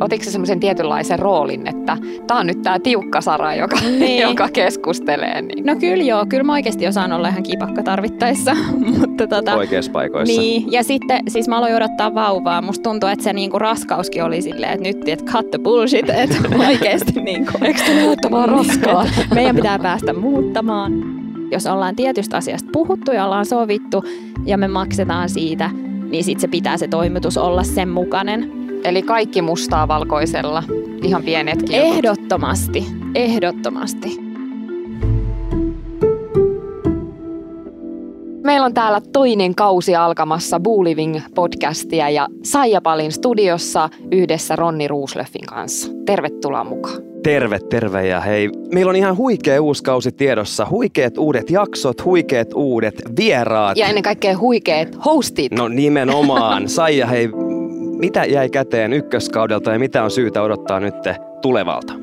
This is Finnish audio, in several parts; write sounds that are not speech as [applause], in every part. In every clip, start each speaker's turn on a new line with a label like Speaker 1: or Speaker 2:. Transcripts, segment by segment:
Speaker 1: Otiko se semmoisen tietynlaisen roolin, että tämä on nyt tämä tiukka Sara, joka, niin. joka keskustelee? Niin.
Speaker 2: No kyllä joo, kyllä mä oikeasti osaan olla ihan kipakka tarvittaessa. [laughs]
Speaker 3: Mutta tota, Oikeissa paikoissa.
Speaker 2: Niin, ja sitten siis mä aloin odottaa vauvaa. Musta tuntuu, että se niinku raskauskin oli silleen, että nyt että cut the bullshit, että [laughs] oikeasti niinku.
Speaker 1: Eikö te vaan raskaa? [laughs]
Speaker 2: Meidän pitää päästä muuttamaan. Jos ollaan tietystä asiasta puhuttu ja ollaan sovittu ja me maksetaan siitä, niin sitten se pitää se toimitus olla sen mukainen.
Speaker 1: Eli kaikki mustaa valkoisella, ihan pienetkin.
Speaker 2: Ehdottomasti, ehdottomasti.
Speaker 1: Meillä on täällä toinen kausi alkamassa Booliving podcastia ja Saija Palin studiossa yhdessä Ronni Ruuslöffin kanssa. Tervetuloa mukaan.
Speaker 3: Terve, terve ja hei. Meillä on ihan huikea uusi kausi tiedossa. Huikeet uudet jaksot, huikeet uudet vieraat.
Speaker 1: Ja ennen kaikkea huikeet hostit.
Speaker 3: No nimenomaan. [laughs] Saija, hei, mitä jäi käteen ykköskaudelta ja mitä on syytä odottaa nyt tulevalta?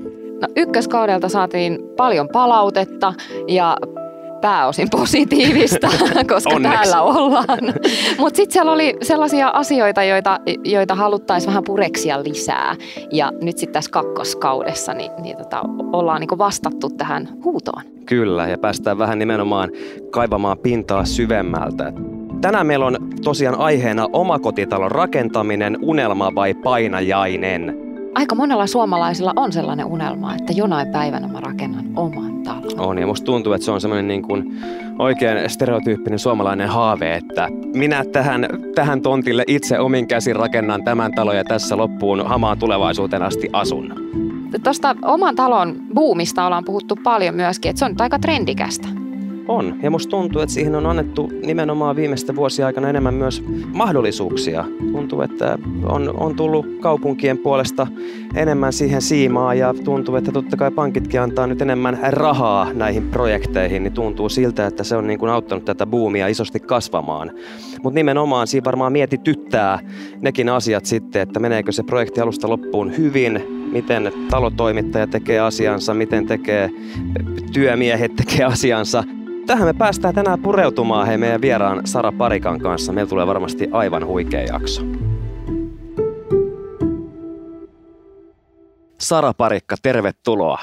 Speaker 1: No, ykköskaudelta saatiin paljon palautetta ja pääosin positiivista, [laughs] koska Onneksi. täällä ollaan. Mutta sitten siellä oli sellaisia asioita, joita, joita haluttaisiin vähän pureksia lisää. Ja nyt sitten tässä kakkoskaudessa niin, niin tota, ollaan niinku vastattu tähän huutoon.
Speaker 3: Kyllä, ja päästään vähän nimenomaan kaivamaan pintaa syvemmältä. Tänään meillä on tosiaan aiheena omakotitalon rakentaminen, unelma vai painajainen.
Speaker 1: Aika monella suomalaisilla on sellainen unelma, että jonain päivänä mä rakennan oman talon.
Speaker 3: On, ja musta tuntuu, että se on semmoinen niin kuin oikein stereotyyppinen suomalainen haave, että minä tähän, tähän tontille itse omin käsin rakennan tämän talon ja tässä loppuun hamaan tulevaisuuteen asti asun.
Speaker 1: Tuosta oman talon buumista ollaan puhuttu paljon myöskin, että se on aika trendikästä.
Speaker 3: On, ja musta tuntuu, että siihen on annettu nimenomaan viimeisten vuosien aikana enemmän myös mahdollisuuksia. Tuntuu, että on, on tullut kaupunkien puolesta enemmän siihen siimaa ja tuntuu, että totta kai pankitkin antaa nyt enemmän rahaa näihin projekteihin, niin tuntuu siltä, että se on niin kuin auttanut tätä buumia isosti kasvamaan. Mutta nimenomaan siinä varmaan mietityttää nekin asiat sitten, että meneekö se projekti alusta loppuun hyvin, miten talotoimittaja tekee asiansa, miten tekee työmiehet tekee asiansa – Tähän me päästään tänään pureutumaan hei meidän vieraan Sara Parikan kanssa. Meillä tulee varmasti aivan huikea jakso. Sara Parikka, tervetuloa.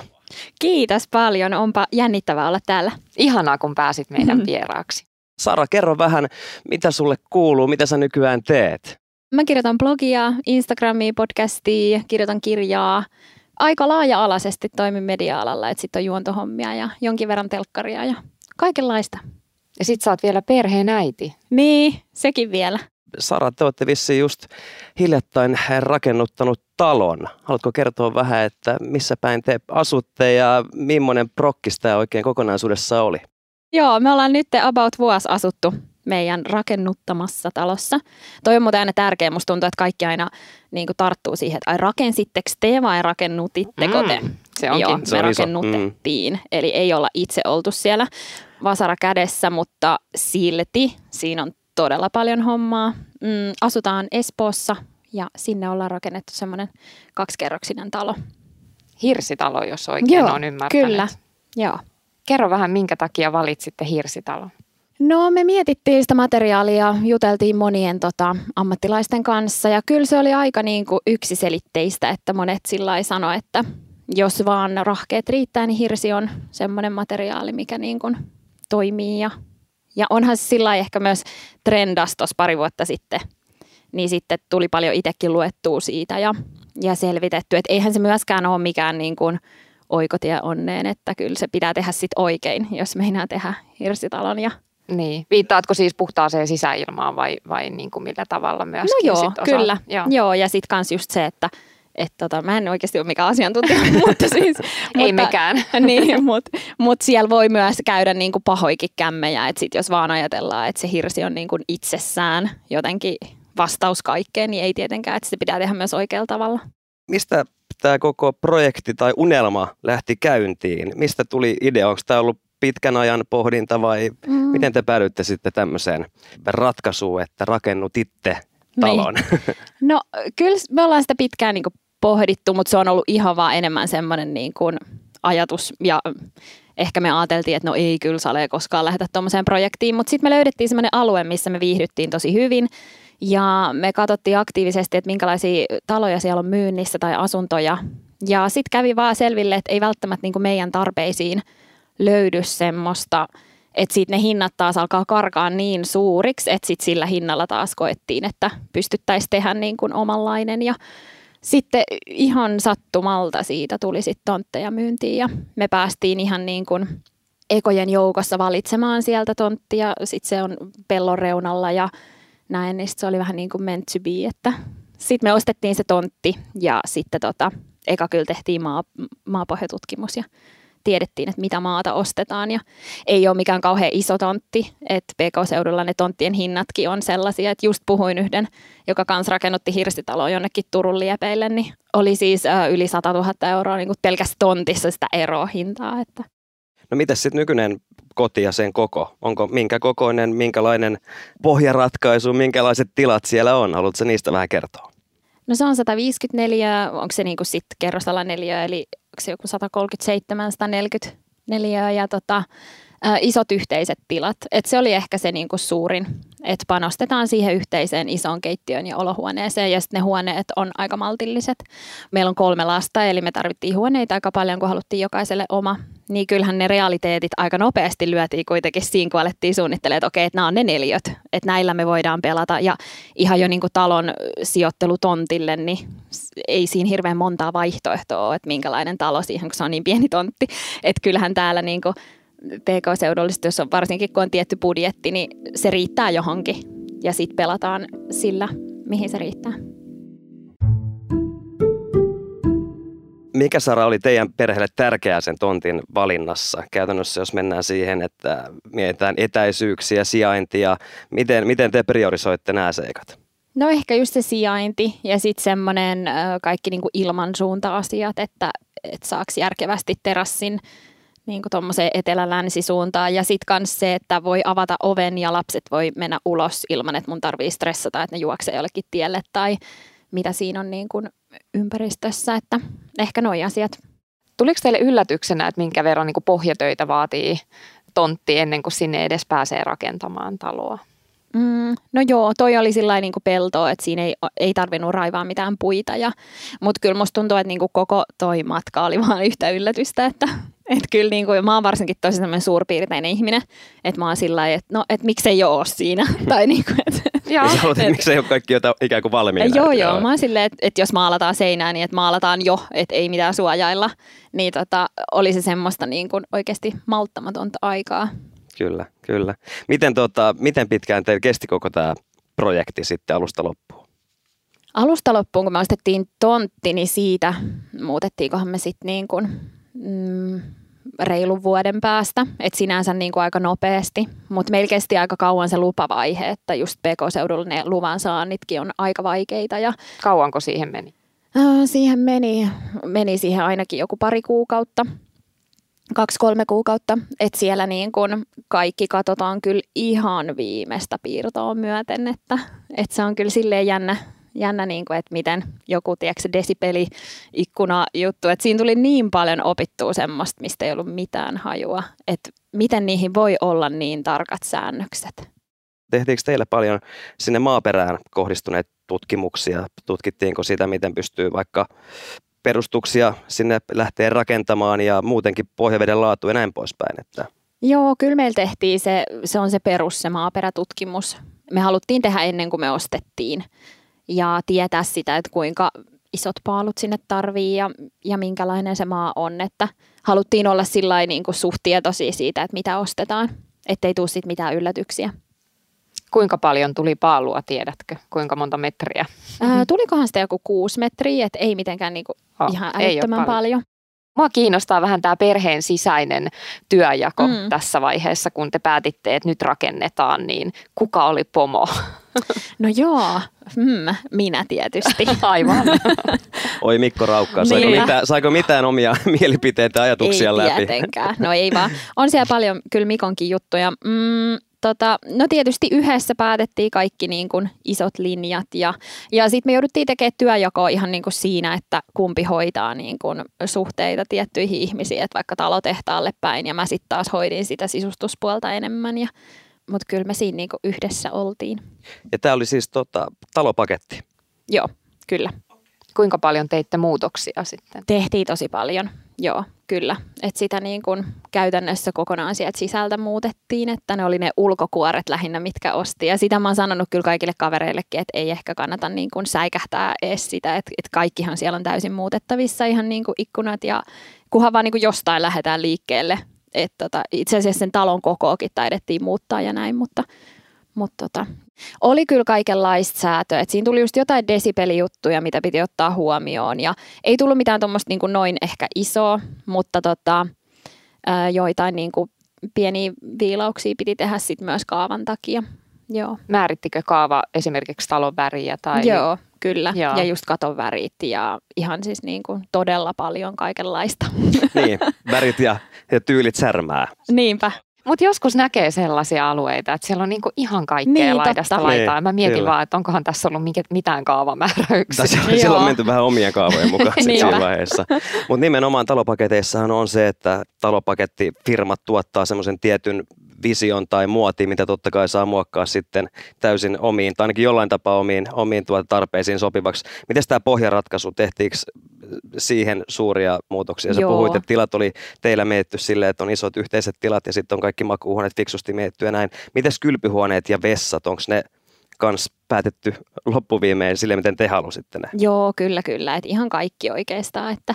Speaker 2: Kiitos paljon. Onpa jännittävää olla täällä.
Speaker 1: Ihanaa, kun pääsit meidän mm-hmm. vieraaksi.
Speaker 3: Sara, kerro vähän, mitä sulle kuuluu, mitä sä nykyään teet?
Speaker 2: Mä kirjoitan blogia, Instagramia, podcastia, kirjoitan kirjaa. Aika laaja-alaisesti toimin media-alalla, että sitten on juontohommia ja jonkin verran telkkaria ja Kaikenlaista.
Speaker 1: Ja sit sä oot vielä perheen äiti.
Speaker 2: Niin, sekin vielä.
Speaker 3: Sara, te olette vissiin just hiljattain rakennuttanut talon. Haluatko kertoa vähän, että missä päin te asutte ja millainen prokkis tämä oikein kokonaisuudessa oli?
Speaker 2: Joo, me ollaan nyt about vuosi asuttu meidän rakennuttamassa talossa. Toi on muuten aina tärkeä. Musta tuntuu, että kaikki aina niin tarttuu siihen, että ai rakensitteko te vai rakennutitteko te? Mm,
Speaker 1: se onkin.
Speaker 2: Joo,
Speaker 1: se
Speaker 2: me on rakennutettiin. Mm. Eli ei olla itse oltu siellä vasara kädessä, mutta silti siinä on todella paljon hommaa. Mm, asutaan Espoossa ja sinne ollaan rakennettu semmoinen kaksikerroksinen talo.
Speaker 1: Hirsitalo, jos oikein
Speaker 2: Joo,
Speaker 1: on ymmärtänyt.
Speaker 2: kyllä. Joo.
Speaker 1: Kerro vähän, minkä takia valitsitte hirsitalon?
Speaker 2: No me mietittiin sitä materiaalia, juteltiin monien tota, ammattilaisten kanssa ja kyllä se oli aika niin kuin yksiselitteistä, että monet sillä sanoi, että jos vaan rahkeet riittää, niin hirsi on semmoinen materiaali, mikä niin kuin toimii ja, ja onhan se sillä ehkä myös trendas tuossa pari vuotta sitten, niin sitten tuli paljon itsekin luettua siitä ja, ja selvitetty, että eihän se myöskään ole mikään niin kuin oikotie onneen, että kyllä se pitää tehdä sitten oikein, jos meinaa tehdä hirsitalon ja
Speaker 1: niin. Viittaatko siis puhtaaseen sisäilmaan vai, vai niin kuin millä tavalla myöskin?
Speaker 2: No joo, sit kyllä. Joo. joo, ja sitten kans just se, että et tota, mä en oikeasti ole mikään asiantuntija, [laughs] mutta siis...
Speaker 1: Ei mutta, mekään. [laughs]
Speaker 2: niin, mutta mut siellä voi myös käydä niinku pahoikin kämmejä, että sit jos vaan ajatellaan, että se hirsi on niinku itsessään jotenkin vastaus kaikkeen, niin ei tietenkään, että se pitää tehdä myös oikealla tavalla.
Speaker 3: Mistä tämä koko projekti tai unelma lähti käyntiin? Mistä tuli idea? Onko tämä ollut pitkän ajan pohdinta vai mm. miten te päädyitte sitten tämmöiseen ratkaisuun, että rakennutitte talon? Niin.
Speaker 2: No kyllä me ollaan sitä pitkään niin pohdittu, mutta se on ollut ihan vaan enemmän semmoinen niin kuin ajatus ja ehkä me ajateltiin, että no ei kyllä Sale koskaan lähdetä tuommoiseen projektiin, mutta sitten me löydettiin semmoinen alue, missä me viihdyttiin tosi hyvin Ja me katsottiin aktiivisesti, että minkälaisia taloja siellä on myynnissä tai asuntoja. Ja sitten kävi vaan selville, että ei välttämättä niin kuin meidän tarpeisiin löydy semmoista, että sitten ne hinnat taas alkaa karkaa niin suuriksi, että sitten sillä hinnalla taas koettiin, että pystyttäisiin tehdä niin kuin omanlainen. Ja sitten ihan sattumalta siitä tuli sitten tontteja myyntiin ja me päästiin ihan niin kuin ekojen joukossa valitsemaan sieltä tonttia. Sitten se on pellon reunalla ja näin, niin se oli vähän niin kuin meant to be, että sitten me ostettiin se tontti ja sitten tota, eka kyllä tehtiin maa, maapohjatutkimus ja tiedettiin, että mitä maata ostetaan ja ei ole mikään kauhean iso tontti, että PK-seudulla ne tonttien hinnatkin on sellaisia, että just puhuin yhden, joka kanssa rakennutti hirsitaloa jonnekin Turun liepeille, niin oli siis yli 100 000 euroa niin pelkästään tontissa sitä eroa hintaa. Että.
Speaker 3: No mitä sitten nykyinen koti ja sen koko? Onko minkä kokoinen, minkälainen pohjaratkaisu, minkälaiset tilat siellä on? Haluatko niistä vähän kertoa?
Speaker 2: No se on 154, onko se niinku sitten kerrostalla neljä, eli se joku 137, 144 ja tota, ä, isot yhteiset tilat. Et se oli ehkä se niinku suurin, että panostetaan siihen yhteiseen isoon keittiöön ja olohuoneeseen ja sitten ne huoneet on aika maltilliset. Meillä on kolme lasta, eli me tarvittiin huoneita aika paljon, kun haluttiin jokaiselle oma niin kyllähän ne realiteetit aika nopeasti lyötiin kuitenkin siinä, kun alettiin suunnittelemaan, että okei, että nämä on ne neliöt, että näillä me voidaan pelata. Ja ihan jo niin kuin talon sijoittelu tontille, niin ei siinä hirveän montaa vaihtoehtoa ole, että minkälainen talo siihen, kun se on niin pieni tontti. Että kyllähän täällä niin kuin PK-seudullisesti, jos on varsinkin kun on tietty budjetti, niin se riittää johonkin. Ja sitten pelataan sillä, mihin se riittää.
Speaker 3: Mikä Sara oli teidän perheelle tärkeää sen tontin valinnassa? Käytännössä jos mennään siihen, että mietitään etäisyyksiä, sijaintia, miten, miten te priorisoitte nämä seikat?
Speaker 2: No ehkä just se sijainti ja sitten semmoinen kaikki niinku ilmansuunta-asiat, että, että saaks järkevästi terassin niin tuommoiseen etelä-länsisuuntaan. Ja sitten myös se, että voi avata oven ja lapset voi mennä ulos ilman, että mun tarvii stressata, että ne juoksee jollekin tielle tai mitä siinä on niin kuin ympäristössä, että ehkä nuo asiat.
Speaker 1: Tuliko teille yllätyksenä, että minkä verran niin pohjatöitä vaatii tontti ennen kuin sinne edes pääsee rakentamaan taloa?
Speaker 2: Mm, no joo, toi oli sillä niin kuin peltoa, että siinä ei, ei tarvinnut raivaa mitään puita. Ja, mutta kyllä musta tuntuu, että niin kuin koko toi matka oli vaan yhtä yllätystä, että et kyllä niin kuin, mä oon varsinkin tosi sellainen suurpiirteinen ihminen, että mä oon sillä lailla, että no, et miksei ole siinä. [laughs] tai niin kuin, et,
Speaker 3: Joo. Sä haluat, että miksei ole kaikki jota ikään kuin valmiina.
Speaker 2: Joo, joo. Mä oon silleen, että, että jos maalataan seinää, niin että maalataan jo, että ei mitään suojailla. Niin tota, oli se semmoista niin kuin oikeasti malttamatonta aikaa.
Speaker 3: Kyllä, kyllä. Miten, tota, miten pitkään teillä kesti koko tämä projekti sitten alusta loppuun?
Speaker 2: Alusta loppuun, kun me ostettiin tontti, niin siitä muutettiinkohan me sitten niin kuin, mm, reilun vuoden päästä, että sinänsä niin kuin aika nopeasti, mutta meillä kesti aika kauan se lupavaihe, että just PK-seudulla ne luvan saannitkin on aika vaikeita. Ja
Speaker 1: Kauanko siihen meni?
Speaker 2: Siihen meni, meni siihen ainakin joku pari kuukautta, kaksi-kolme kuukautta, että siellä niin kun kaikki katsotaan kyllä ihan viimeistä piirtoa myöten, että, että se on kyllä silleen jännä, jännä, niin kuin, että miten joku tiedätkö, desipeli ikkuna juttu, että siinä tuli niin paljon opittua semmoista, mistä ei ollut mitään hajua, että miten niihin voi olla niin tarkat säännökset.
Speaker 3: Tehtiinkö teille paljon sinne maaperään kohdistuneet tutkimuksia? Tutkittiinko sitä, miten pystyy vaikka perustuksia sinne lähtee rakentamaan ja muutenkin pohjaveden laatu ja näin poispäin? Että...
Speaker 2: Joo, kyllä meillä tehtiin se, se on se perus, se maaperätutkimus. Me haluttiin tehdä ennen kuin me ostettiin ja tietää sitä, että kuinka isot paalut sinne tarvii ja, ja minkälainen se maa on. Että haluttiin olla sillä niin kuin suht tietoisia siitä, että mitä ostetaan, ettei tule sitten mitään yllätyksiä.
Speaker 1: Kuinka paljon tuli paalua, tiedätkö? Kuinka monta metriä?
Speaker 2: Ää, tulikohan sitä joku kuusi metriä, että ei mitenkään niinku oh, ihan älyttömän paljon. paljon.
Speaker 1: Mua kiinnostaa vähän tämä perheen sisäinen työjako mm. tässä vaiheessa, kun te päätitte, että nyt rakennetaan, niin kuka oli pomo? [laughs]
Speaker 2: No joo, mm, minä tietysti. [laughs]
Speaker 1: Aivan. [laughs]
Speaker 3: Oi Mikko Raukka, saiko, niin. mitään, saiko mitään omia mielipiteitä ja ajatuksia
Speaker 2: ei
Speaker 3: läpi?
Speaker 2: Ei tietenkään, no ei vaan. On siellä paljon kyllä Mikonkin juttuja. Mm, tota, no tietysti yhdessä päätettiin kaikki niin kuin isot linjat ja, ja sitten me jouduttiin tekemään työjakoa ihan niin kuin siinä, että kumpi hoitaa niin kuin suhteita tiettyihin ihmisiin, että vaikka talotehtaalle päin ja mä sitten taas hoidin sitä sisustuspuolta enemmän ja mutta kyllä me siinä niinku yhdessä oltiin.
Speaker 3: Ja tämä oli siis tota, talopaketti?
Speaker 2: Joo, kyllä.
Speaker 1: Kuinka paljon teitte muutoksia sitten?
Speaker 2: Tehtiin tosi paljon, joo, kyllä. Et sitä niin kun käytännössä kokonaan sieltä sisältä muutettiin, että ne oli ne ulkokuoret lähinnä, mitkä osti. Ja sitä mä oon sanonut kyllä kaikille kavereillekin, että ei ehkä kannata niin kun säikähtää edes sitä, että, että kaikkihan siellä on täysin muutettavissa, ihan niin kuin ikkunat ja kunhan vaan niin kuin jostain lähdetään liikkeelle. Et tota, itse asiassa sen talon kokoakin taidettiin muuttaa ja näin, mutta, mutta tota, oli kyllä kaikenlaista säätöä. Et siinä tuli just jotain desibelijuttuja, mitä piti ottaa huomioon. Ja ei tullut mitään tuommoista niin noin ehkä isoa, mutta tota, ää, joitain niin kuin pieniä viilauksia piti tehdä sit myös kaavan takia. Joo.
Speaker 1: Määrittikö kaava esimerkiksi talon väriä? Tai...
Speaker 2: Joo, kyllä. Joo. Ja just katon värit ja ihan siis niin kuin todella paljon kaikenlaista.
Speaker 3: Niin, värit ja, ja tyylit särmää.
Speaker 2: Niinpä.
Speaker 1: Mutta joskus näkee sellaisia alueita, että siellä on niinku ihan kaikkea niin, laidasta totta. laitaa. Niin, Mä mietin kyllä. vaan, että onkohan tässä ollut mitään kaavamääräyksiä.
Speaker 3: Siellä on menty vähän omien kaavojen mukaan [laughs] siinä vaiheessa. Mutta nimenomaan talopaketeissahan on se, että talopakettifirmat tuottaa semmoisen tietyn vision tai muoti, mitä totta kai saa muokkaa sitten täysin omiin, tai ainakin jollain tapaa omiin, omiin tuota tarpeisiin sopivaksi. Miten tämä pohjaratkaisu, tehtiinkö siihen suuria muutoksia? Sä Joo. puhuit, että tilat oli teillä mietitty silleen, että on isot yhteiset tilat ja sitten on kaikki makuuhuoneet fiksusti mietitty ja näin. Miten kylpyhuoneet ja vessat, onko ne kans päätetty loppuviimein sille, miten te halusitte ne?
Speaker 2: Joo, kyllä, kyllä. Et ihan kaikki oikeastaan, että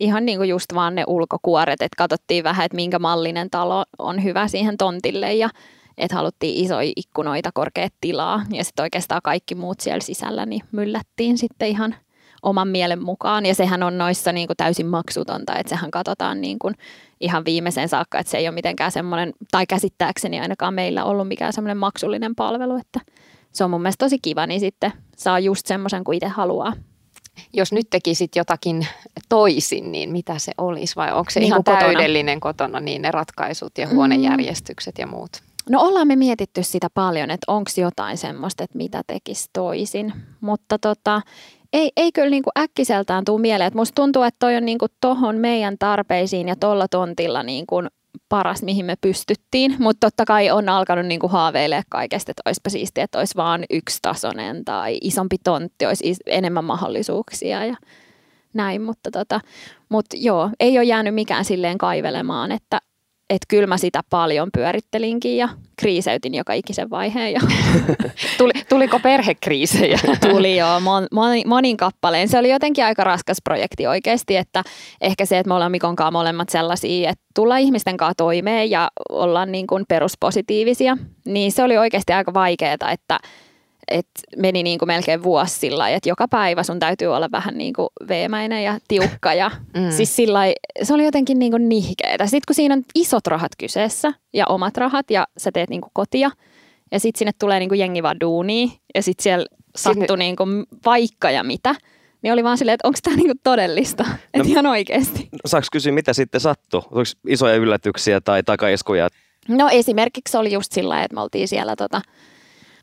Speaker 2: ihan niin kuin just vaan ne ulkokuoret, että katsottiin vähän, että minkä mallinen talo on hyvä siihen tontille ja että haluttiin isoja ikkunoita, korkeat tilaa. Ja sitten oikeastaan kaikki muut siellä sisällä niin myllättiin sitten ihan oman mielen mukaan. Ja sehän on noissa niin kuin täysin maksutonta, että sehän katsotaan niin kuin ihan viimeiseen saakka, että se ei ole mitenkään semmoinen, tai käsittääkseni ainakaan meillä ollut mikään semmoinen maksullinen palvelu, että se on mun mielestä tosi kiva, niin sitten saa just semmoisen kuin itse haluaa
Speaker 1: jos nyt tekisit jotakin toisin, niin mitä se olisi? Vai onko se niin ihan kotona. täydellinen kotona, niin ne ratkaisut ja huonejärjestykset ja muut?
Speaker 2: No ollaan me mietitty sitä paljon, että onko jotain semmoista, että mitä tekisi toisin. Mutta tota, ei, ei kyllä niin kuin äkkiseltään tule mieleen. Että musta tuntuu, että toi on niin kuin tohon meidän tarpeisiin ja tuolla tontilla niin kuin paras, mihin me pystyttiin, mutta totta kai on alkanut niinku haaveilemaan kaikesta, että olisipa siistiä, että olisi vaan yksitasoinen tai isompi tontti, olisi enemmän mahdollisuuksia ja näin, mutta tota, mut joo, ei ole jäänyt mikään silleen kaivelemaan, että että kyllä mä sitä paljon pyörittelinkin ja kriiseytin joka ikisen vaiheen. Ja [laughs]
Speaker 1: Tuli, tuliko perhekriisejä? [laughs]
Speaker 2: Tuli joo, mon, monin, monin kappaleen. Se oli jotenkin aika raskas projekti oikeasti, että ehkä se, että me ollaan Mikon kanssa molemmat sellaisia, että tulla ihmisten kanssa toimeen ja ollaan niin kuin peruspositiivisia, niin se oli oikeasti aika vaikeaa, että et meni niin kuin melkein vuosi sillä että joka päivä sun täytyy olla vähän niin kuin veemäinen ja tiukka. Ja [laughs] mm. siis sillä se oli jotenkin niin kuin nihkeetä. Sitten kun siinä on isot rahat kyseessä ja omat rahat ja sä teet niin kuin kotia ja sitten sinne tulee niin kuin jengi vaan duunia ja sitten siellä sattui Sinne... niin kuin vaikka ja mitä. Niin oli vaan silleen, että onko tämä niinku todellista, no, että ihan oikeasti.
Speaker 3: Saanko kysyä, mitä sitten sattui? Oliko isoja yllätyksiä tai takaiskuja?
Speaker 2: No esimerkiksi oli just sillä että me oltiin siellä tota,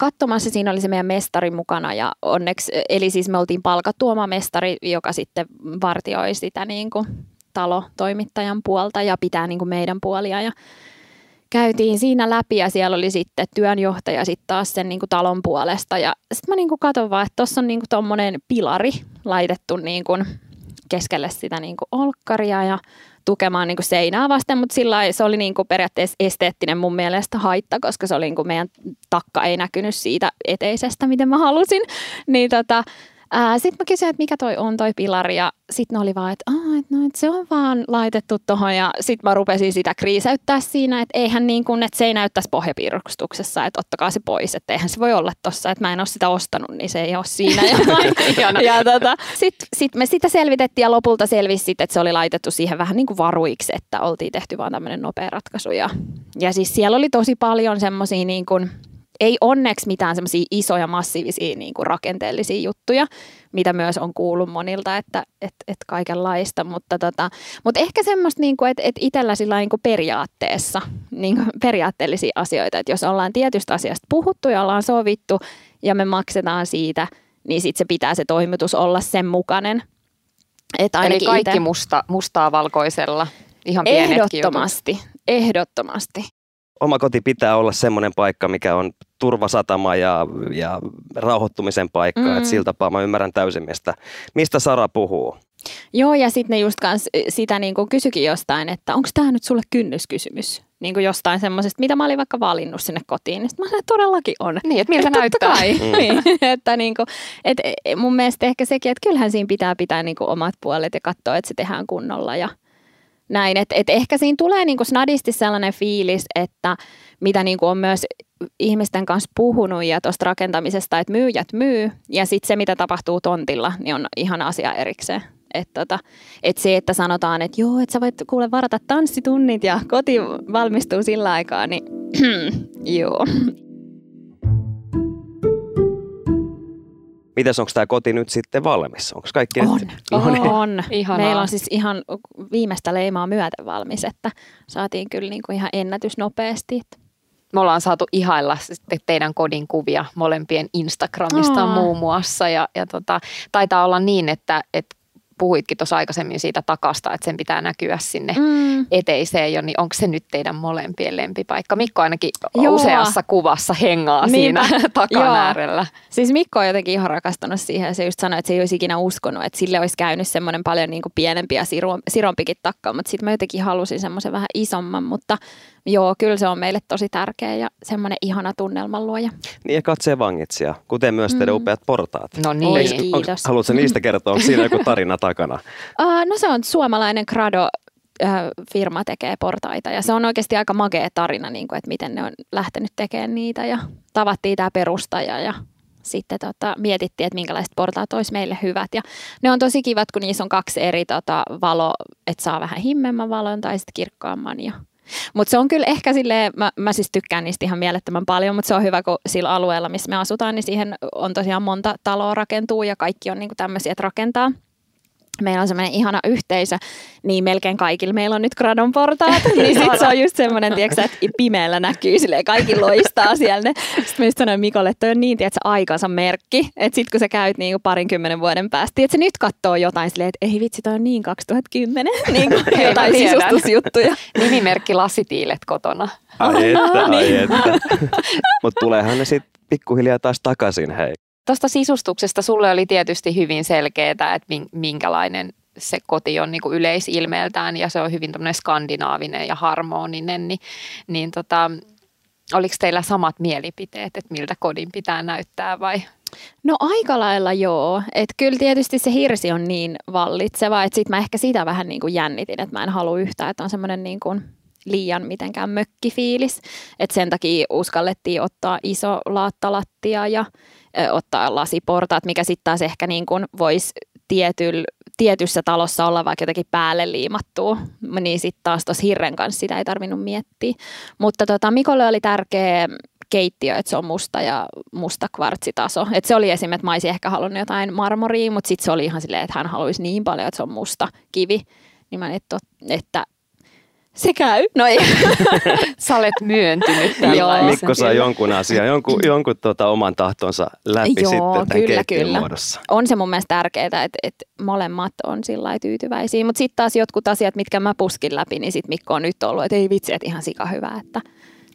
Speaker 2: katsomassa. Siinä oli se meidän mestari mukana ja onneksi, eli siis me oltiin palkattu oma mestari, joka sitten vartioi sitä niin kuin talotoimittajan puolta ja pitää niin kuin meidän puolia ja käytiin siinä läpi ja siellä oli sitten työnjohtaja sitten taas sen niin kuin talon puolesta ja sitten mä niin kuin katson vaan, että tuossa on niin kuin tommonen pilari laitettu niin kuin keskelle sitä niin kuin olkkaria ja tukemaan niin kuin seinää vasten, mutta sillä se oli niin kuin periaatteessa esteettinen mun mielestä haitta, koska se oli niin kuin meidän takka ei näkynyt siitä eteisestä, miten mä halusin. Niin tota, sitten mä kysyin, että mikä toi on toi pilari ja sitten ne oli vaan, että, et no, et se on vaan laitettu tuohon ja sitten mä rupesin sitä kriiseyttää siinä, että eihän niin kuin, että se ei näyttäisi pohjapiirustuksessa, että ottakaa se pois, että eihän se voi olla tossa, että mä en ole sitä ostanut, niin se ei ole siinä. ja, [laughs] ja tota, sitten sit me sitä selvitettiin ja lopulta selvisi sit, että se oli laitettu siihen vähän niin kuin varuiksi, että oltiin tehty vaan tämmöinen nopea ratkaisu. Ja, ja siis siellä oli tosi paljon semmoisia niin kuin, ei onneksi mitään semmoisia isoja massiivisia niin kuin rakenteellisia juttuja, mitä myös on kuullut monilta, että et, et kaikenlaista, mutta, tota, mutta ehkä semmoista, niin kuin, että, että itsellä sillä niin kuin periaatteessa, niin kuin periaatteellisia asioita, että jos ollaan tietystä asiasta puhuttu ja ollaan sovittu ja me maksetaan siitä, niin sitten se pitää se toimitus olla sen mukainen.
Speaker 1: Että Eli kaikki ite... musta, mustaa valkoisella, ihan pienetkin
Speaker 2: Ehdottomasti, jutut. ehdottomasti.
Speaker 3: Oma koti pitää olla semmoinen paikka, mikä on turvasatama ja, ja rauhoittumisen paikka. Mm. Et sillä tapaa mä ymmärrän täysin, mistä, mistä Sara puhuu.
Speaker 2: Joo, ja sitten ne just kans sitä niin kuin kysyikin jostain, että onko tämä nyt sulle kynnyskysymys? Niin kuin jostain semmoisesta, mitä mä olin vaikka valinnut sinne kotiin. Niin sitten mä sanoin, että todellakin on.
Speaker 1: Niin, että miltä näyttää.
Speaker 2: Kai. Mm. [laughs] niin, että niin kuin, et mun mielestä ehkä sekin, että kyllähän siinä pitää pitää niin kuin omat puolet ja katsoa, että se tehdään kunnolla ja näin. Että et ehkä siinä tulee niin kuin snadisti sellainen fiilis, että mitä niin kuin on myös ihmisten kanssa puhunut ja tuosta rakentamisesta, että myyjät myy ja sitten se, mitä tapahtuu tontilla, niin on ihan asia erikseen. Että tota, et se, että sanotaan, että joo, että sä voit kuule varata tanssitunnit ja koti valmistuu sillä aikaa, niin [clears throat] joo.
Speaker 3: Mites onko tämä koti nyt sitten valmis? Onko kaikki
Speaker 2: on.
Speaker 3: nyt?
Speaker 2: No niin. On. Ihanaa. Meillä on siis ihan viimeistä leimaa myöten valmis, että saatiin kyllä niin kuin ihan ennätys nopeasti.
Speaker 1: Me ollaan saatu ihailla teidän kodin kuvia molempien Instagramista oh. muun muassa. Ja, ja tota, taitaa olla niin, että, että puhuitkin tuossa aikaisemmin siitä takasta, että sen pitää näkyä sinne mm. eteiseen jo, niin onko se nyt teidän molempien lempipaikka? Mikko ainakin Joo. useassa kuvassa hengaa Niinpä. siinä takan Joo. äärellä.
Speaker 2: Siis Mikko on jotenkin ihan rakastunut siihen ja se just sanoi, että se ei olisi ikinä uskonut, että sille olisi käynyt semmoinen paljon niin kuin pienempi ja sirompikin takka, mutta sitten mä jotenkin halusin semmoisen vähän isomman, mutta Joo, kyllä se on meille tosi tärkeä ja semmoinen ihana tunnelman luoja.
Speaker 3: Niin ja katsevangitsia, kuten myös teidän mm. upeat portaat.
Speaker 2: No niin, Eikö,
Speaker 3: kiitos. haluatko niistä kertoa, onko siinä joku [laughs] tarina takana?
Speaker 2: Uh, no se on suomalainen Grado firma tekee portaita ja se on oikeasti aika magea tarina, niin kuin, että miten ne on lähtenyt tekemään niitä ja tavattiin tämä perustaja ja sitten tota, mietittiin, että minkälaiset portaat olisi meille hyvät. Ja ne on tosi kivat, kun niissä on kaksi eri tota, valo, että saa vähän himmemmän valon tai sitten kirkkaamman ja mutta se on kyllä ehkä silleen, mä, mä siis tykkään niistä ihan mielettömän paljon, mutta se on hyvä, kun sillä alueella, missä me asutaan, niin siihen on tosiaan monta taloa rakentuu ja kaikki on niinku tämmöisiä, että rakentaa meillä on semmoinen ihana yhteisö, niin melkein kaikilla meillä on nyt gradon portaat, [laughs] niin sit se on just semmoinen, tiiäksä, että pimeällä näkyy silleen, kaikki loistaa siellä. Sitten mä sanoin Mikolle, että toi on niin, tiedätkö, aikansa merkki, että sit kun sä käyt niin kuin parinkymmenen vuoden päästä, että se nyt katsoo jotain silleen, että ei vitsi, toi on niin 2010, niin kuin jotain sisustusjuttuja.
Speaker 1: Nimimerkki lasitiilet kotona.
Speaker 3: Ai että, [laughs] ai että. Mutta tuleehan ne sitten pikkuhiljaa taas takaisin, hei.
Speaker 1: Tuosta sisustuksesta sulle oli tietysti hyvin selkeää, että minkälainen se koti on niin kuin yleisilmeeltään ja se on hyvin skandinaavinen ja harmoninen, niin, niin tota, oliko teillä samat mielipiteet, että miltä kodin pitää näyttää vai?
Speaker 2: No aika lailla joo. Että kyllä tietysti se hirsi on niin vallitseva, että sitten mä ehkä sitä vähän niin kuin jännitin, että mä en halua yhtään, että on semmoinen niin kuin liian mitenkään mökkifiilis. Että sen takia uskallettiin ottaa iso laattalattia ja ottaa lasiportaat, mikä sitten taas ehkä niin kuin voisi tietyllä tietyssä talossa olla vaikka jotenkin päälle liimattua, niin sitten taas tuossa hirren kanssa sitä ei tarvinnut miettiä. Mutta tota, Mikolle oli tärkeä keittiö, että se on musta ja musta kvartsitaso. Et se oli esimerkiksi, että mä olisin ehkä halunnut jotain marmoria, mutta sitten se oli ihan silleen, että hän haluaisi niin paljon, että se on musta kivi. Niin mä että, että se käy.
Speaker 1: No ei. [laughs] Sä olet myöntynyt
Speaker 3: Joo. Mikko saa jonkun asian, jonkun, jonkun tota oman tahtonsa läpi Joo, sitten tämän kyllä, kyllä. muodossa.
Speaker 2: On se mun mielestä tärkeää, että, että molemmat on sillä tyytyväisiä. Mutta sitten taas jotkut asiat, mitkä mä puskin läpi, niin sitten Mikko on nyt ollut, että ei vitsi, että ihan sika hyvä. Että.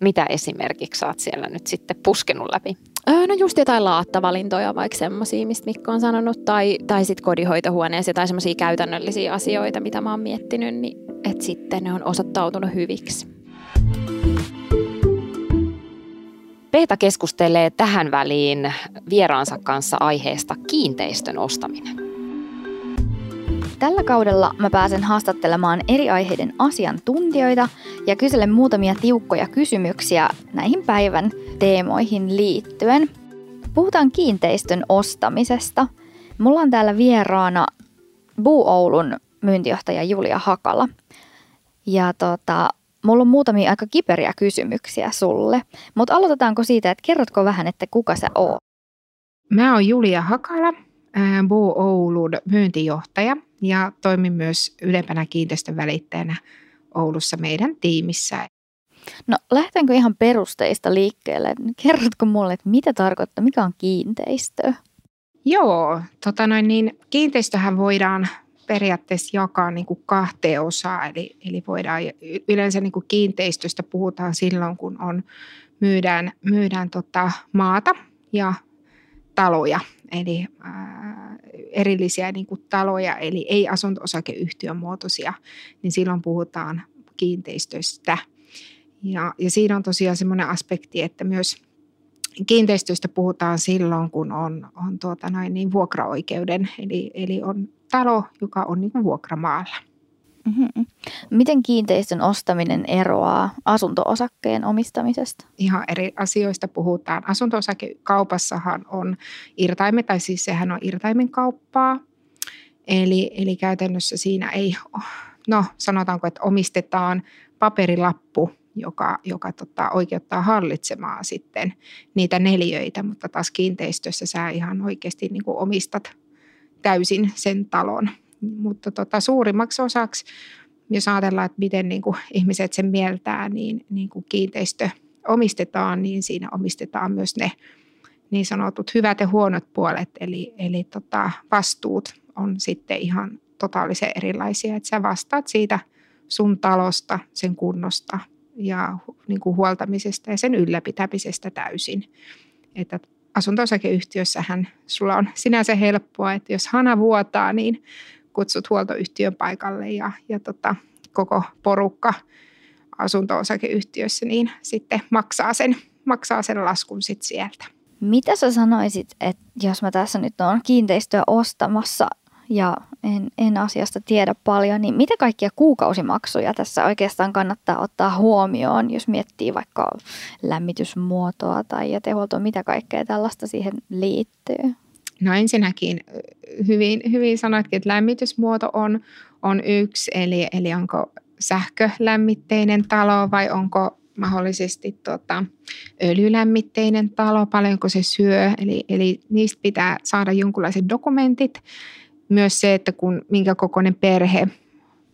Speaker 1: Mitä esimerkiksi saat siellä nyt sitten puskenut läpi?
Speaker 2: Öö, no just jotain laattavalintoja, vaikka semmoisia, mistä Mikko on sanonut, tai, tai sitten kodinhoitohuoneessa tai semmoisia käytännöllisiä asioita, mitä mä oon miettinyt, niin että sitten ne on osoittautunut hyviksi.
Speaker 1: Peeta keskustelee tähän väliin vieraansa kanssa aiheesta kiinteistön ostaminen.
Speaker 4: Tällä kaudella mä pääsen haastattelemaan eri aiheiden asiantuntijoita ja kyselen muutamia tiukkoja kysymyksiä näihin päivän teemoihin liittyen. Puhutaan kiinteistön ostamisesta. Mulla on täällä vieraana Buu Oulun myyntijohtaja Julia Hakala. Ja tota, mulla on muutamia aika kiperiä kysymyksiä sulle. Mutta aloitetaanko siitä, että kerrotko vähän, että kuka sä oot?
Speaker 5: Mä oon Julia Hakala, Buu Oulun myyntijohtaja ja toimin myös ylempänä kiinteistön välittäjänä Oulussa meidän tiimissä.
Speaker 4: No lähdetäänkö ihan perusteista liikkeelle? Kerrotko mulle, että mitä tarkoittaa, mikä on kiinteistö?
Speaker 5: Joo, tota noin, niin kiinteistöhän voidaan periaatteessa jakaa niin kuin kahteen osaan. Eli, eli voidaan, yleensä niin kuin kiinteistöstä puhutaan silloin, kun on, myydään, myydään tota maata ja taloja. Eli ää, erillisiä niin kuin taloja, eli ei asunto-osakeyhtiön muotoisia, niin silloin puhutaan kiinteistöistä. Ja, ja siinä on tosiaan semmoinen aspekti, että myös kiinteistöistä puhutaan silloin, kun on, on tuota noin niin vuokraoikeuden, eli, eli on talo, joka on niin kuin vuokramaalla.
Speaker 4: Mm-hmm. Miten kiinteistön ostaminen eroaa asunto-osakkeen omistamisesta?
Speaker 5: Ihan eri asioista puhutaan. Asunto-osakekaupassahan on irtaimen, tai siis sehän on irtaimen kauppaa. Eli, eli käytännössä siinä ei, no sanotaanko, että omistetaan paperilappu, joka, joka tota, oikeuttaa hallitsemaan sitten niitä neljöitä, mutta taas kiinteistössä sä ihan oikeasti niin kuin omistat täysin sen talon. Mutta tota, suurimmaksi osaksi, jos ajatellaan, että miten niin kuin ihmiset sen mieltää, niin, niin kuin kiinteistö omistetaan, niin siinä omistetaan myös ne niin sanotut hyvät ja huonot puolet, eli, eli tota, vastuut on sitten ihan totaalisen erilaisia, että sä vastaat siitä sun talosta, sen kunnosta ja niin kuin huoltamisesta ja sen ylläpitämisestä täysin. Että asunto-osakeyhtiössähän sulla on sinänsä helppoa, että jos hana vuotaa, niin kutsut huoltoyhtiön paikalle ja, ja tota, koko porukka asunto-osakeyhtiössä niin sitten maksaa sen, maksaa sen laskun sit sieltä.
Speaker 4: Mitä sä sanoisit, että jos mä tässä nyt on kiinteistöä ostamassa ja en, en asiasta tiedä paljon, niin mitä kaikkia kuukausimaksuja tässä oikeastaan kannattaa ottaa huomioon, jos miettii vaikka lämmitysmuotoa tai jätehuoltoa, mitä kaikkea tällaista siihen liittyy?
Speaker 5: No ensinnäkin hyvin, hyvin sanoitkin, että lämmitysmuoto on, on yksi, eli, eli onko sähkölämmitteinen talo vai onko mahdollisesti tota, öljylämmitteinen talo, paljonko se syö. Eli, eli niistä pitää saada jonkinlaiset dokumentit. Myös se, että kun minkä kokoinen perhe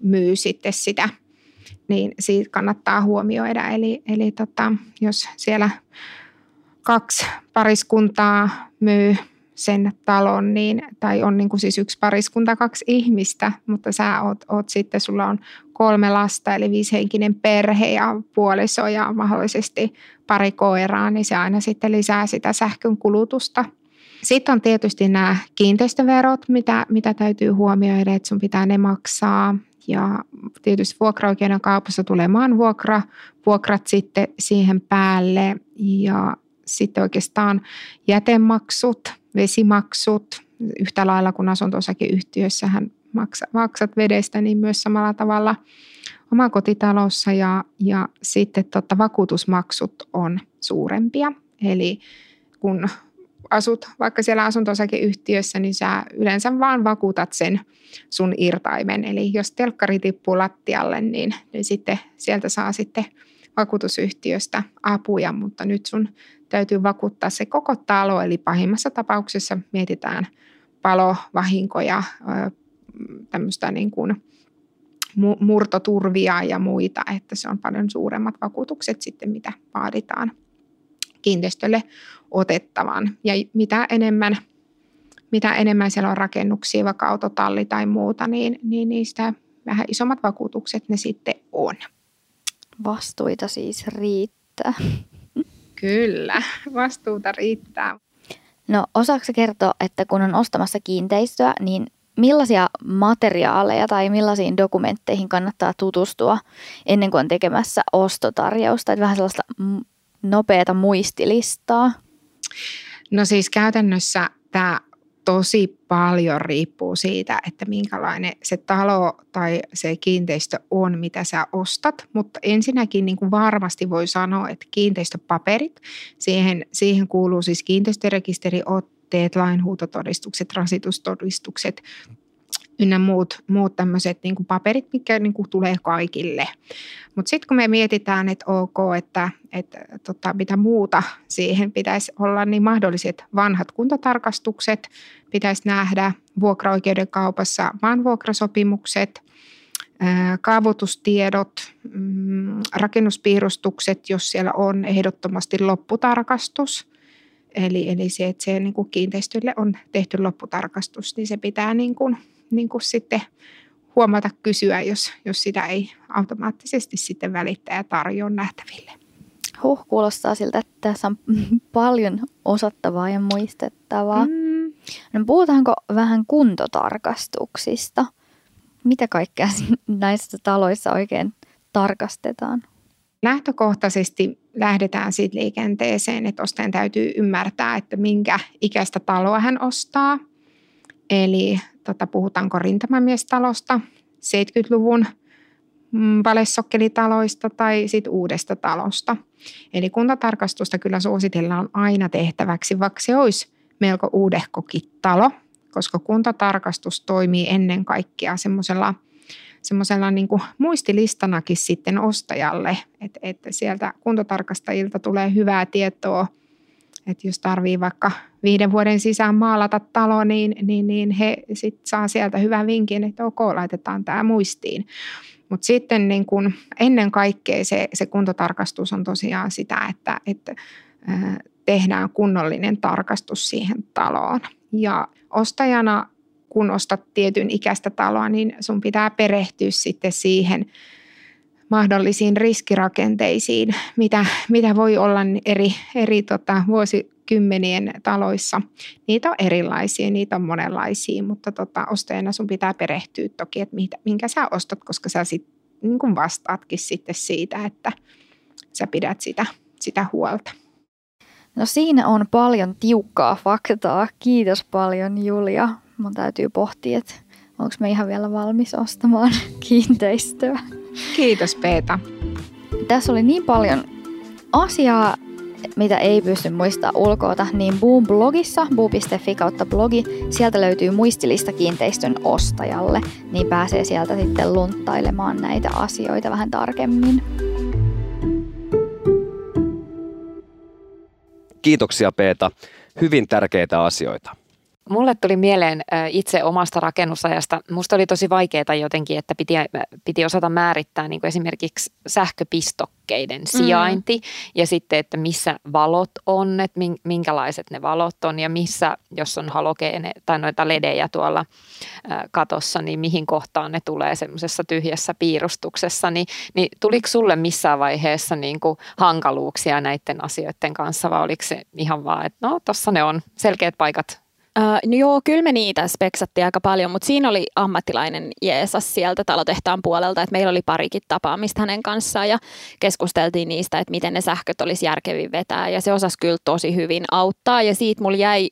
Speaker 5: myy sitten sitä, niin siitä kannattaa huomioida. Eli, eli tota, jos siellä kaksi pariskuntaa myy sen talon, niin, tai on niin kuin siis yksi pariskunta, kaksi ihmistä, mutta sä oot, oot sitten, sulla on kolme lasta, eli viisihenkinen perhe ja puoliso ja mahdollisesti pari koiraa, niin se aina sitten lisää sitä sähkön kulutusta. Sitten on tietysti nämä kiinteistöverot, mitä, mitä täytyy huomioida, että sun pitää ne maksaa. Ja tietysti vuokraoikeuden kaupassa tulee maanvuokra, vuokrat sitten siihen päälle ja sitten oikeastaan jätemaksut – vesimaksut yhtä lailla kuin asunto-osakeyhtiössähän maksat vedestä, niin myös samalla tavalla omakotitalossa ja, ja sitten totta, vakuutusmaksut on suurempia. Eli kun asut vaikka siellä asunto-osakeyhtiössä, niin sä yleensä vaan vakuutat sen sun irtaimen. Eli jos telkkari tippuu lattialle, niin, niin sitten sieltä saa sitten vakuutusyhtiöstä apuja, mutta nyt sun täytyy vakuuttaa se koko talo, eli pahimmassa tapauksessa mietitään palovahinkoja, tämmöistä niin kuin murtoturvia ja muita, että se on paljon suuremmat vakuutukset sitten, mitä vaaditaan kiinteistölle otettavan. Ja mitä enemmän, mitä enemmän siellä on rakennuksia, vaikka autotalli tai muuta, niin, niin niistä vähän isommat vakuutukset ne sitten on.
Speaker 4: Vastuita siis riittää.
Speaker 5: Kyllä, vastuuta riittää.
Speaker 4: No osaako kertoa, että kun on ostamassa kiinteistöä, niin millaisia materiaaleja tai millaisiin dokumentteihin kannattaa tutustua ennen kuin on tekemässä ostotarjousta? Että vähän sellaista nopeata muistilistaa.
Speaker 5: No siis käytännössä tämä tosi paljon riippuu siitä, että minkälainen se talo tai se kiinteistö on, mitä sä ostat. Mutta ensinnäkin niin kuin varmasti voi sanoa, että kiinteistöpaperit, siihen, siihen kuuluu siis kiinteistörekisteriotteet, lainhuutotodistukset, rasitustodistukset, ynnä muut, muut tämmöiset niin paperit, mitkä niin kuin tulee kaikille. Mutta sitten kun me mietitään, että ok, että, että tota, mitä muuta siihen pitäisi olla, niin mahdolliset vanhat kuntotarkastukset pitäisi nähdä vuokraoikeuden kaupassa maanvuokrasopimukset, kaavoitustiedot, mm, rakennuspiirustukset, jos siellä on ehdottomasti lopputarkastus – Eli, eli se, että se niin kuin kiinteistölle on tehty lopputarkastus, niin se pitää niin kuin, niin kuin sitten huomata kysyä, jos, jos sitä ei automaattisesti sitten välittäjä tarjoa nähtäville.
Speaker 4: Huh, kuulostaa siltä, että tässä on [laughs] paljon osattavaa ja muistettavaa. Mm. No, puhutaanko vähän kuntotarkastuksista? Mitä kaikkea [laughs] näissä taloissa oikein tarkastetaan?
Speaker 5: Lähtökohtaisesti lähdetään siitä liikenteeseen, että ostajan täytyy ymmärtää, että minkä ikäistä taloa hän ostaa. Eli tota, puhutaanko rintamamiestalosta, 70-luvun mm, valessokkelitaloista tai sit uudesta talosta. Eli kuntatarkastusta kyllä suositellaan aina tehtäväksi, vaikka se olisi melko uudehkokin talo, koska kuntatarkastus toimii ennen kaikkea semmoisella semmoisella niin muistilistanakin sitten ostajalle, että, että sieltä kuntotarkastajilta tulee hyvää tietoa, että jos tarvii vaikka viiden vuoden sisään maalata talo, niin, niin, niin he sit saa sieltä hyvän vinkin, että ok, laitetaan tämä muistiin. Mutta sitten niin kun ennen kaikkea se, se kuntotarkastus on tosiaan sitä, että, että tehdään kunnollinen tarkastus siihen taloon. Ja ostajana, kun ostat tietyn ikäistä taloa, niin sun pitää perehtyä sitten siihen mahdollisiin riskirakenteisiin, mitä, mitä voi olla eri, eri tota, vuosikymmenien taloissa. Niitä on erilaisia, niitä on monenlaisia, mutta tota, ostajana sun pitää perehtyä toki, että mitä, minkä sä ostat, koska sä sit, niin kuin vastaatkin sitten siitä, että sä pidät sitä, sitä huolta.
Speaker 4: No siinä on paljon tiukkaa faktaa. Kiitos paljon Julia. Mun täytyy pohtia, että onko me ihan vielä valmis ostamaan [laughs] kiinteistöä.
Speaker 5: Kiitos Peeta.
Speaker 4: Tässä oli niin paljon asiaa, mitä ei pysty muistaa ulkoota, niin Boom blogissa, boo.fi kautta blogi, sieltä löytyy muistilista kiinteistön ostajalle, niin pääsee sieltä sitten lunttailemaan näitä asioita vähän tarkemmin.
Speaker 3: Kiitoksia Peeta. Hyvin tärkeitä asioita.
Speaker 1: Mulle tuli mieleen itse omasta rakennusajasta. Musta oli tosi vaikeaa jotenkin, että piti, piti osata määrittää niin kuin esimerkiksi sähköpistokkeiden mm. sijainti mm. ja sitten, että missä valot on, että minkälaiset ne valot on ja missä, jos on halogeene tai noita ledejä tuolla katossa, niin mihin kohtaan ne tulee semmoisessa tyhjässä piirustuksessa. Niin, niin tuliko sulle missään vaiheessa niin kuin hankaluuksia näiden asioiden kanssa vai oliko se ihan vaan, että no tossa ne on selkeät paikat
Speaker 2: Uh, no joo, kyllä me niitä speksattiin aika paljon, mutta siinä oli ammattilainen Jeesas sieltä talotehtaan puolelta, että meillä oli parikin tapaamista hänen kanssaan ja keskusteltiin niistä, että miten ne sähköt olisi järkevin vetää. Ja se osasi kyllä tosi hyvin auttaa ja siitä mulla jäi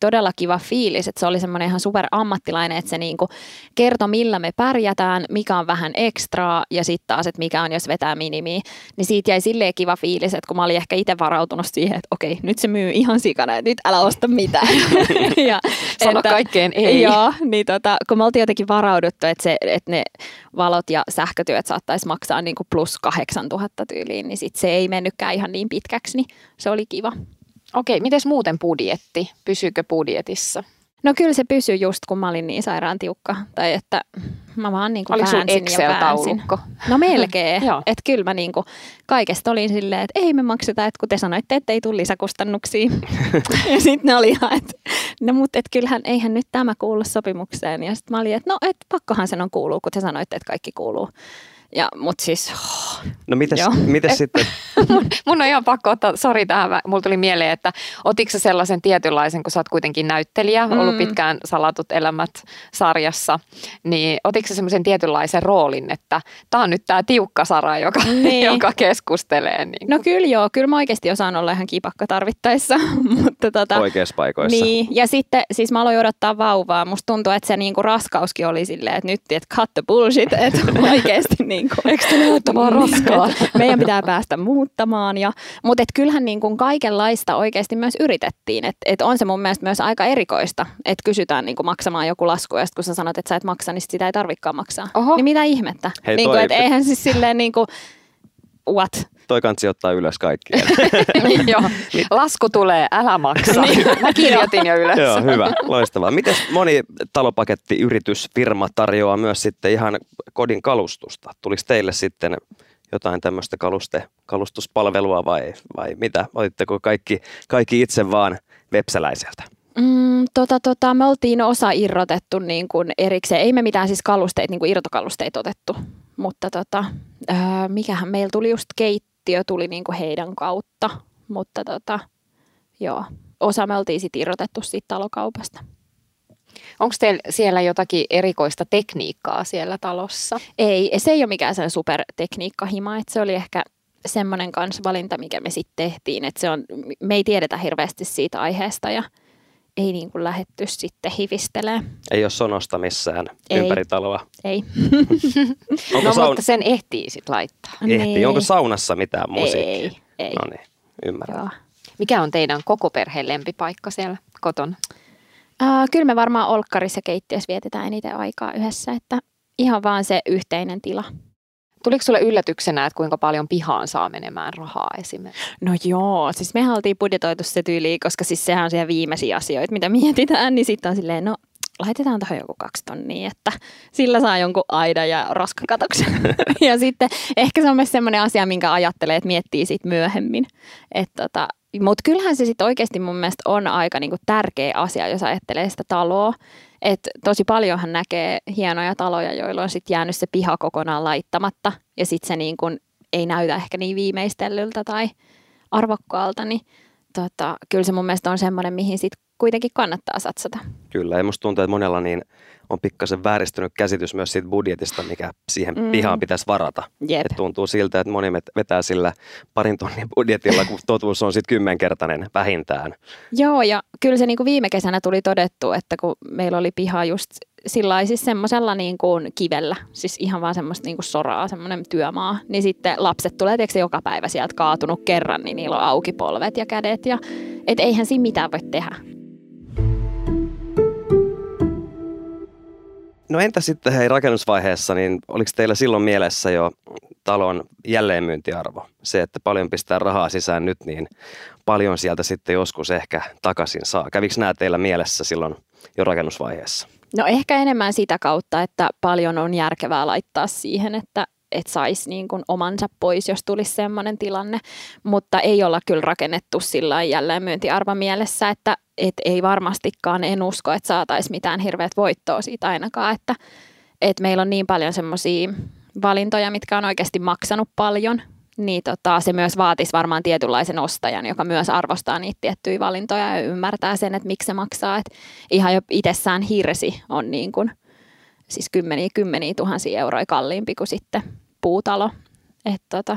Speaker 2: todella kiva fiilis, että se oli semmoinen ihan super ammattilainen, että se niinku kertoi millä me pärjätään, mikä on vähän ekstraa ja sitten taas, että mikä on jos vetää minimiä. Niin siitä jäi silleen kiva fiilis, että kun mä olin ehkä itse varautunut siihen, että okei, nyt se myy ihan sikana, että nyt älä osta mitään. [laughs]
Speaker 1: ja, Sano että, kaikkeen ei.
Speaker 2: Joo, niin tota, kun me oltiin jotenkin varauduttu, että, se, että ne valot ja sähkötyöt saattaisi maksaa niinku plus 8000 tyyliin, niin sit se ei mennytkään ihan niin pitkäksi, niin se oli kiva.
Speaker 1: Okei, miten muuten budjetti? Pysyykö budjetissa?
Speaker 2: No kyllä se pysyy just, kun mä olin niin sairaan tiukka. Tai että mä vaan niin kuin
Speaker 1: Oli sun Excel-taulukko?
Speaker 2: No melkein. [laughs] että kyllä mä niin kuin kaikesta olin silleen, että ei me makseta, että kun te sanoitte, että ei tule lisäkustannuksia. [laughs] ja sitten ne oli ihan, että no mutta et kyllähän eihän nyt tämä kuulu sopimukseen. Ja sitten mä olin, että no et pakkohan sen on kuuluu, kun te sanoitte, että kaikki kuuluu. Ja, mut siis... Oh,
Speaker 3: no mites, mites sitten? [laughs]
Speaker 1: mun, mun on ihan pakko ottaa, sori tähän, mulla tuli mieleen, että otitko sellaisen tietynlaisen, kun sä oot kuitenkin näyttelijä, mm. ollut pitkään Salatut elämät sarjassa, niin otitko semmoisen tietynlaisen roolin, että tämä on nyt tämä tiukka Sara, joka, niin. [laughs] joka keskustelee? Niin
Speaker 2: no kyllä joo, kyllä mä oikeasti osaan olla ihan kipakka tarvittaessa. [laughs] mutta tota,
Speaker 3: Oikeassa paikoissa.
Speaker 2: Niin, ja sitten siis mä aloin odottaa vauvaa, musta tuntuu, että se niinku raskauskin oli silleen, että nyt, että cut the bullshit, että oikeasti niin niin kuin,
Speaker 1: eikö te vaan raskaa?
Speaker 2: Meidän pitää päästä muuttamaan. Ja, mutta et kyllähän niin kuin kaikenlaista oikeasti myös yritettiin. Et, et on se mun mielestä myös aika erikoista, että kysytään niin kuin maksamaan joku lasku ja sitten kun sä sanot, että sä et maksa, niin sitä ei tarvikaan maksaa. Oho. Niin mitä ihmettä?
Speaker 3: Hei,
Speaker 2: niin kuin, et eihän siis silleen niin kuin, what?
Speaker 3: Toi kansi ottaa ylös kaikki. [laughs]
Speaker 1: Joo, lasku tulee, älä maksa. Niin. Mä kirjoitin jo ylös.
Speaker 3: Joo, hyvä, loistavaa. Miten moni talopakettiyritys, firma tarjoaa myös sitten ihan kodin kalustusta? Tuliko teille sitten jotain tämmöistä kaluste, kalustuspalvelua vai, vai mitä? Olitteko kaikki, kaikki itse vaan vepsäläiseltä?
Speaker 2: Mm, tota, tota, me oltiin osa irrotettu niin kuin erikseen. Ei me mitään siis kalusteita, niin kuin irtokalusteita otettu, mutta tota, ää, mikähän meillä tuli just keittiö, tuli niin kuin heidän kautta, mutta tota, joo, osa me oltiin sitten irrotettu siitä talokaupasta.
Speaker 1: Onko teillä siellä jotakin erikoista tekniikkaa siellä talossa?
Speaker 2: Ei, se ei ole mikään sellainen supertekniikkahima, että se oli ehkä semmoinen kanssa valinta, mikä me sitten tehtiin, että se on, me ei tiedetä hirveästi siitä aiheesta ja ei niin kuin lähetty sitten hivistelee.
Speaker 3: Ei ole sonosta missään ei. ympäri taloa.
Speaker 2: Ei. [laughs]
Speaker 1: Onko no saun... mutta sen ehtii sitten laittaa.
Speaker 3: Ehtii. Niin. Onko saunassa mitään musiikkia?
Speaker 2: Ei. ei.
Speaker 3: No niin, ymmärrän. Joo.
Speaker 1: Mikä on teidän koko perheen lempipaikka siellä kotona?
Speaker 2: Uh, kyllä me varmaan olkkarissa keittiössä vietetään eniten aikaa yhdessä, että ihan vaan se yhteinen tila.
Speaker 1: Tuliko sulle yllätyksenä, että kuinka paljon pihaan saa menemään rahaa esimerkiksi?
Speaker 2: No joo, siis me oltiin budjetoitu se tyyliin, koska siis sehän on siellä viimeisiä asioita, mitä mietitään, niin sitten on silleen, no laitetaan tähän joku kaksi tonnia, että sillä saa jonkun aidan ja roskakatoksen. [laughs] ja sitten ehkä se on myös semmoinen asia, minkä ajattelee, että miettii siitä myöhemmin. Että tota, mutta kyllähän se sitten oikeasti mun mielestä on aika niinku tärkeä asia, jos ajattelee sitä taloa. Et tosi paljonhan näkee hienoja taloja, joilla on sitten jäänyt se piha kokonaan laittamatta ja sitten se niin kun ei näytä ehkä niin viimeistellyltä tai arvokkaalta, niin tota, kyllä se mun mielestä on semmoinen, mihin sitten kuitenkin kannattaa satsata.
Speaker 3: Kyllä, ja musta tuntuu, että monella niin on pikkasen vääristynyt käsitys myös siitä budjetista, mikä siihen mm. pihaan pitäisi varata.
Speaker 2: Yep.
Speaker 3: Et tuntuu siltä, että moni vetää sillä parin tonnin budjetilla, kun totuus on sitten kymmenkertainen vähintään.
Speaker 2: Joo, ja kyllä se niin kuin viime kesänä tuli todettu, että kun meillä oli piha just sillä siis semmoisella niin kuin kivellä, siis ihan vaan semmoista niin kuin soraa, semmoinen työmaa, niin sitten lapset tulee tietysti joka päivä sieltä kaatunut kerran, niin niillä on auki polvet ja kädet, ja et eihän siinä mitään voi tehdä.
Speaker 3: No entä sitten hei rakennusvaiheessa, niin oliko teillä silloin mielessä jo talon jälleenmyyntiarvo? Se, että paljon pistää rahaa sisään nyt, niin paljon sieltä sitten joskus ehkä takaisin saa. Kävikö nämä teillä mielessä silloin jo rakennusvaiheessa?
Speaker 2: No ehkä enemmän sitä kautta, että paljon on järkevää laittaa siihen, että että saisi niin kuin omansa pois, jos tulisi sellainen tilanne, mutta ei olla kyllä rakennettu sillä jälleen myyntiarvo mielessä, että et ei varmastikaan, en usko, että saataisiin mitään hirveät voittoa siitä ainakaan, että et meillä on niin paljon semmoisia valintoja, mitkä on oikeasti maksanut paljon, niin tota, se myös vaatisi varmaan tietynlaisen ostajan, joka myös arvostaa niitä tiettyjä valintoja ja ymmärtää sen, että miksi se maksaa. Et ihan jo itsessään hirsi on niin kuin, siis kymmeniä, kymmeniä tuhansia euroja kalliimpi kuin sitten puutalo. Että tota,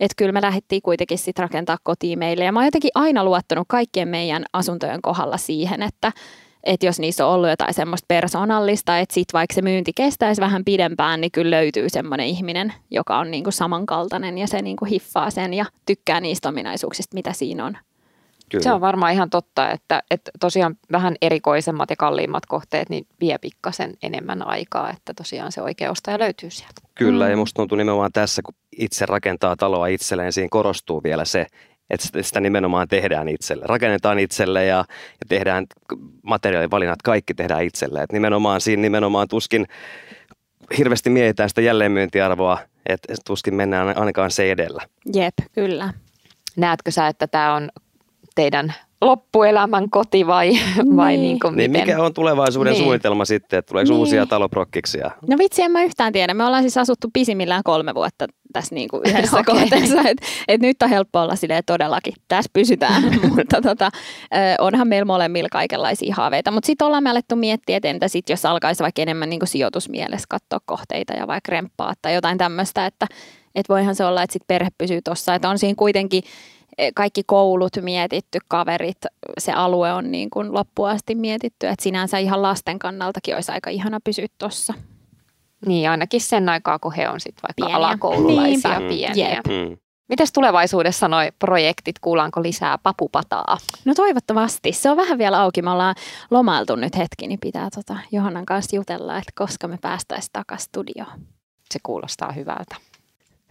Speaker 2: et kyllä me lähdettiin kuitenkin sitten rakentaa kotiin meille. Ja mä oon jotenkin aina luottanut kaikkien meidän asuntojen kohdalla siihen, että että jos niissä on ollut jotain semmoista persoonallista, että sitten vaikka se myynti kestäisi vähän pidempään, niin kyllä löytyy semmoinen ihminen, joka on niinku samankaltainen ja se niinku hiffaa sen ja tykkää niistä ominaisuuksista, mitä siinä on.
Speaker 1: Kyllä. Se on varmaan ihan totta, että, että tosiaan vähän erikoisemmat ja kalliimmat kohteet niin vie pikkasen enemmän aikaa, että tosiaan se oikea ostaja löytyy sieltä.
Speaker 3: Kyllä, mm. ja musta tuntuu nimenomaan tässä, kun itse rakentaa taloa itselleen, siinä korostuu vielä se, että sitä nimenomaan tehdään itselle. Rakennetaan itselle ja, ja tehdään materiaalivalinnat, kaikki tehdään itselle. Et nimenomaan siinä nimenomaan tuskin hirveästi mietitään sitä jälleenmyyntiarvoa, että tuskin mennään ainakaan se edellä.
Speaker 2: Jep, kyllä.
Speaker 1: Näetkö sä, että tämä on teidän loppuelämän koti vai, niin. [laughs] vai niin kuin
Speaker 3: niin mikä on tulevaisuuden niin. suunnitelma sitten, että tuleeko niin. uusia taloprokkiksia?
Speaker 2: No vitsi, en mä yhtään tiedä. Me ollaan siis asuttu pisimmillään kolme vuotta tässä [laughs] niin kuin yhdessä okay. kohteessa. Et, et nyt on helppo olla silleen todellakin, tässä pysytään. [laughs] Mutta tota, onhan meillä molemmilla kaikenlaisia haaveita. Mutta sitten ollaan me alettu miettiä, että entä sitten jos alkaisi vaikka enemmän niin kuin sijoitusmielessä katsoa kohteita ja vaikka remppaa tai jotain tämmöistä, että et voihan se olla, että sit perhe pysyy tuossa. Että on siinä kuitenkin kaikki koulut mietitty, kaverit, se alue on niin kuin loppuun asti mietitty, että sinänsä ihan lasten kannaltakin olisi aika ihana pysyä tuossa.
Speaker 1: Niin, ainakin sen aikaa, kun he on sitten vaikka pieniä. alakoululaisia Niinpä. pieniä. Mm. Mitäs tulevaisuudessa noi projektit, kuullaanko lisää papupataa?
Speaker 2: No toivottavasti. Se on vähän vielä auki. Me ollaan lomailtu nyt hetki, niin pitää tota Johannan kanssa jutella, että koska me päästäisiin takaisin studioon.
Speaker 1: Se kuulostaa hyvältä.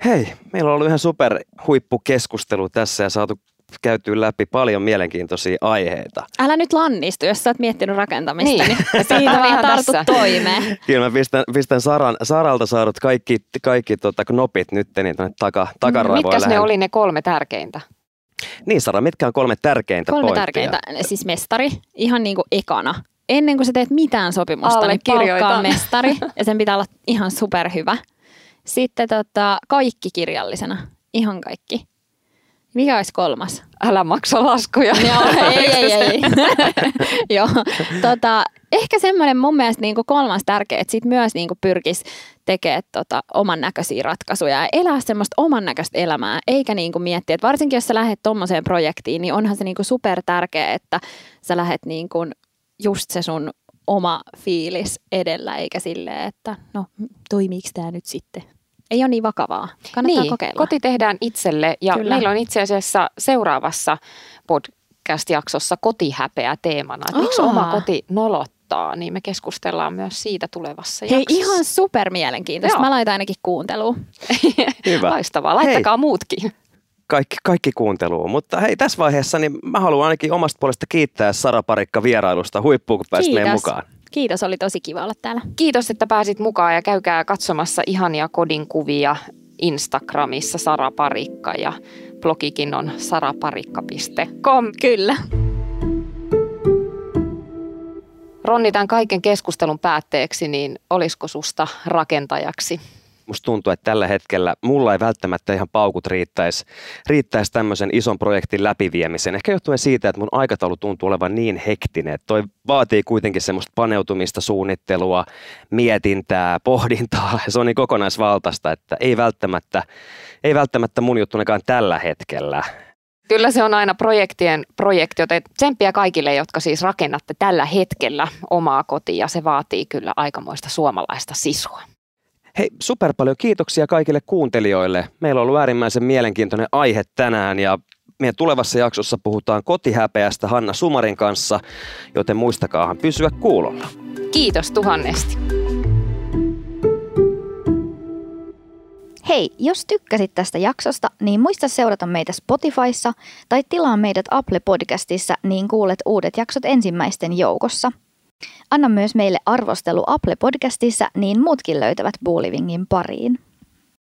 Speaker 3: Hei, meillä on ollut ihan super huippukeskustelu tässä ja saatu käyty läpi paljon mielenkiintoisia aiheita.
Speaker 2: Älä nyt lannistu, jos sä oot miettinyt rakentamista, niin, niin siitä [laughs] vaan tartu toimeen.
Speaker 3: Kyllä mä pistän, pistän Saran, Saralta saadut kaikki, kaikki tota, knopit nyt niin taka, takaraivoille.
Speaker 1: Mitkäs ne oli ne kolme tärkeintä?
Speaker 3: Niin Sara, mitkä on kolme tärkeintä
Speaker 2: Kolme
Speaker 3: pointtia?
Speaker 2: tärkeintä, siis mestari, ihan niin kuin ekana. Ennen kuin sä teet mitään sopimusta, niin palkkaa mestari ja sen pitää olla ihan superhyvä. Sitten tota, kaikki kirjallisena, ihan kaikki. Mikä olisi kolmas?
Speaker 1: Älä maksa laskuja. [laughs]
Speaker 2: Joo, ei, ei, ei. [laughs] Joo, tota, ehkä semmoinen mun mielestä niin kuin kolmas tärkeä, että sit myös niin kuin pyrkisi tekemään tota, oman näköisiä ratkaisuja ja elää semmoista oman näköistä elämää, eikä niin kuin miettiä, että varsinkin jos sä lähdet tuommoiseen projektiin, niin onhan se niin kuin super tärkeä, että sä lähdet niin kuin just se sun oma fiilis edellä, eikä silleen, että no toimiiko tämä nyt sitten ei ole niin vakavaa. Kannattaa
Speaker 1: niin,
Speaker 2: kokeilla.
Speaker 1: koti tehdään itselle ja Kyllä. meillä on itse asiassa seuraavassa podcast-jaksossa kotihäpeä teemana. Että miksi oma koti nolottaa, niin me keskustellaan myös siitä tulevassa
Speaker 2: Hei,
Speaker 1: jaksossa.
Speaker 2: ihan super mielenkiintoista. Mä laitan ainakin kuunteluun. [laughs]
Speaker 3: Hyvä.
Speaker 1: Laistavaa. Laittakaa hei. muutkin.
Speaker 3: Kaikki, kaikki kuunteluun. Mutta hei, tässä vaiheessa niin mä haluan ainakin omasta puolesta kiittää Sara Parikka vierailusta huippuun, kun pääsit meidän mukaan.
Speaker 2: Kiitos, oli tosi kiva olla täällä.
Speaker 1: Kiitos, että pääsit mukaan ja käykää katsomassa ihania kodin kuvia Instagramissa Sara Parikka ja blogikin on saraparikka.com.
Speaker 2: Kyllä.
Speaker 1: Ronni, tämän kaiken keskustelun päätteeksi, niin olisiko susta rakentajaksi?
Speaker 3: Musta tuntuu, että tällä hetkellä mulla ei välttämättä ihan paukut riittäisi, riittäisi tämmöisen ison projektin läpiviemiseen. Ehkä johtuen siitä, että mun aikataulu tuntuu olevan niin hektinen, että toi vaatii kuitenkin semmoista paneutumista, suunnittelua, mietintää, pohdintaa. [laughs] Se on niin kokonaisvaltaista, että ei välttämättä, ei välttämättä mun juttunekaan tällä hetkellä.
Speaker 1: Kyllä se on aina projektien projekti, joten tsemppiä kaikille, jotka siis rakennatte tällä hetkellä omaa kotia. Se vaatii kyllä aikamoista suomalaista sisua.
Speaker 3: Hei, super paljon kiitoksia kaikille kuuntelijoille. Meillä on ollut äärimmäisen mielenkiintoinen aihe tänään ja meidän tulevassa jaksossa puhutaan kotihäpeästä Hanna Sumarin kanssa, joten muistakaahan pysyä kuulolla.
Speaker 1: Kiitos tuhannesti.
Speaker 4: Hei, jos tykkäsit tästä jaksosta, niin muista seurata meitä Spotifyssa tai tilaa meidät Apple Podcastissa, niin kuulet uudet jaksot ensimmäisten joukossa – Anna myös meille arvostelu Apple Podcastissa, niin muutkin löytävät Buulivingin pariin.